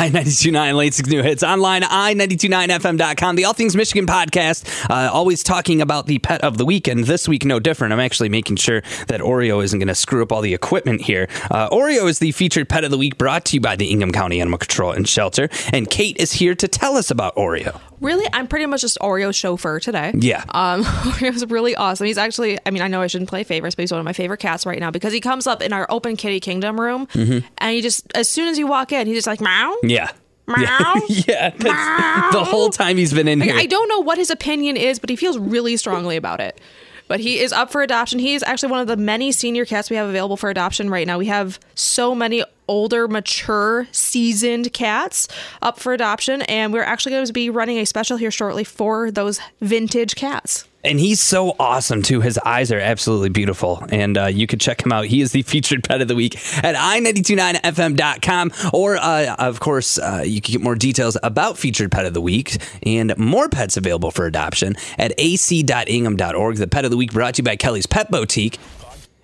I929 Late 6 New Hits online, i929fm.com, the All Things Michigan podcast, uh, always talking about the pet of the week. And this week, no different. I'm actually making sure that Oreo isn't going to screw up all the equipment here. Uh, Oreo is the featured pet of the week brought to you by the Ingham County Animal Control and Shelter. And Kate is here to tell us about Oreo. Really, I'm pretty much just Oreo chauffeur today. Yeah. Um, Oreo's really awesome. He's actually, I mean, I know I shouldn't play favorites, but he's one of my favorite cats right now because he comes up in our open kitty kingdom room, and he just, as soon as you walk in, he's just like meow. Yeah. Meow. yeah. that's The whole time he's been in here. I don't know what his opinion is, but he feels really strongly about it. But he is up for adoption. He is actually one of the many senior cats we have available for adoption right now. We have so many older, mature, seasoned cats up for adoption, and we're actually going to be running a special here shortly for those vintage cats. And he's so awesome too. His eyes are absolutely beautiful. And uh, you could check him out. He is the featured pet of the week at i929fm.com. Or, uh, of course, uh, you can get more details about featured pet of the week and more pets available for adoption at ac.ingham.org. The pet of the week brought to you by Kelly's Pet Boutique.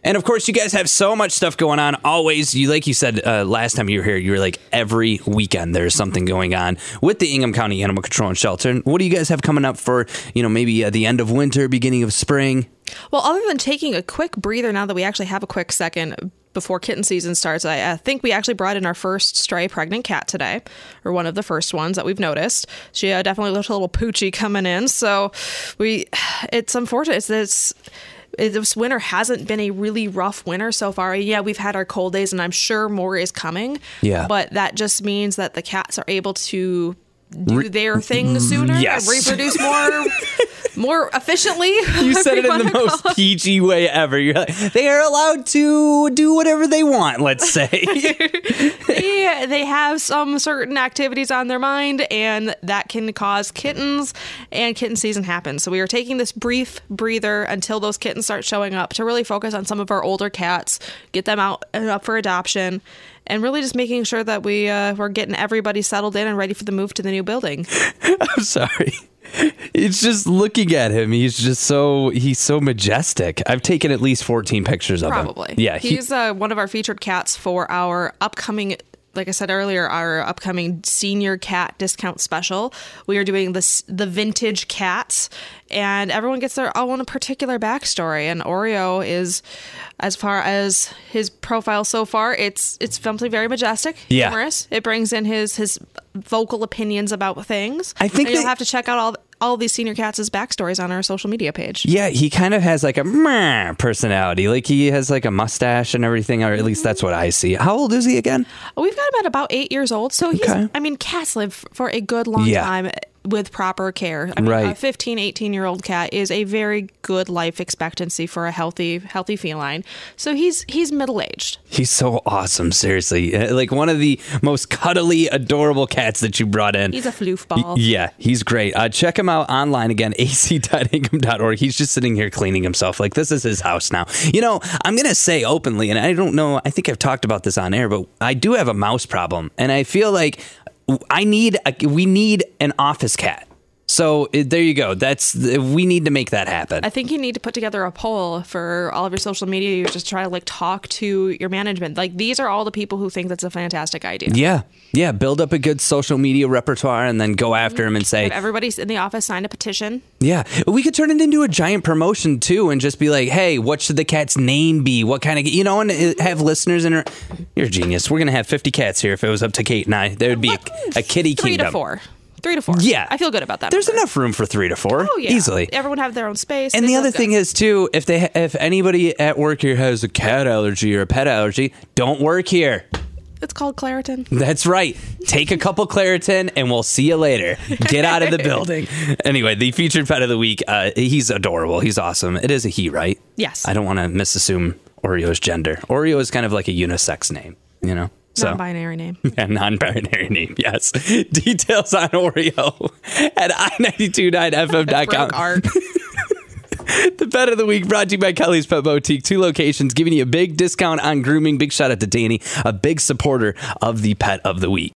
And of course, you guys have so much stuff going on. Always, you like you said uh, last time you were here, you were like every weekend there's something going on with the Ingham County Animal Control and Shelter. And what do you guys have coming up for you know maybe uh, the end of winter, beginning of spring? Well, other than taking a quick breather now that we actually have a quick second before kitten season starts, I, think we actually brought in our first stray pregnant cat today, or one of the first ones that we've noticed. She uh, definitely looked a little poochy coming in, so we. It's unfortunate. It's this. This winter hasn't been a really rough winter so far. Yeah, we've had our cold days, and I'm sure more is coming. Yeah. but that just means that the cats are able to do their thing sooner, and yes. reproduce more, more efficiently. You said it in the most PG way ever. You're like, they are allowed to do whatever they want. Let's say. yeah, they have some certain activities on their mind, and that can cause kittens, and kitten season happens. So we are taking this brief breather until those kittens start showing up to really focus on some of our older cats, get them out and up for adoption, and really just making sure that we uh, we're getting everybody settled in and ready for the move to the new building. I'm sorry. It's just looking at him. He's just so he's so majestic. I've taken at least 14 pictures of him. Probably. Yeah. he- He's uh, one of our featured cats for our upcoming, like I said earlier, our upcoming senior cat discount special. We are doing this the vintage cats, and everyone gets their own particular backstory. And Oreo is, as far as his profile so far, it's it's something very majestic, Yeah. humorous. It brings in his his vocal opinions about things. I think and you'll have to check out all all these senior cats' backstories on our social media page. yeah, he kind of has like a meh personality. Like he has like a mustache and everything, or at least that's what I see. How old is he again? We've got him at about eight years old. So he's, Okay. I mean, cats live for a good long Yeah. time with proper care. I mean, Right. a 15, 18 year old cat is a very good life expectancy for a healthy, healthy feline. So he's, he's middle aged. He's so awesome, seriously. Uh, Like one of the most cuddly, adorable cats that you brought in. He's a floof ball. Yeah, he's great. Uh, check him out online again, ac.ingham.org. He's just sitting here cleaning himself. Like, this is his house now. You know, I'm going to say openly, and I don't know, I think I've talked about this on air, but I do have a mouse problem. And I feel like I need, a, we need an office cat. So uh, there you go. That's, we need to make that happen. I think you need to put together a poll for all of your social media. You just try to like talk to your management. Like these are all the people who think that's a fantastic idea. yeah. Yeah. Build up a good social media repertoire and then go after him and say, Have everybody in the office sign a petition. Yeah, we could turn it into a giant promotion too, and just be like, "Hey, what should the cat's name be? What kind of you know?" And uh, have listeners in her. You're a genius. We're gonna have 50 cats here if it was up to Kate and I. There would be a, a kitty Three kingdom. to four. Three to four. Yeah, I feel good about that. There's number. enough room for three to four. Oh yeah, easily. Everyone have their own space. And They the other good. thing is too, if they if anybody at work here has a cat allergy or a pet allergy, don't work here. it's called Claritin. That's right. Take a couple Claritin and we'll see you later. Get out of the building. Anyway, the featured pet of the week, uh, he's adorable. He's awesome. It is a he, right? Yes. I don't want to misassume Oreo's gender. Oreo is kind of like a unisex name, you know? So, Non-binary name. yeah, non-binary name, yes. Details on Oreo at i929fm.com. Broke art. The pet of the week brought to you by Kelly's Pet Boutique. Two locations giving you a big discount on grooming. Big shout out to Danny, a big supporter of the pet of the week.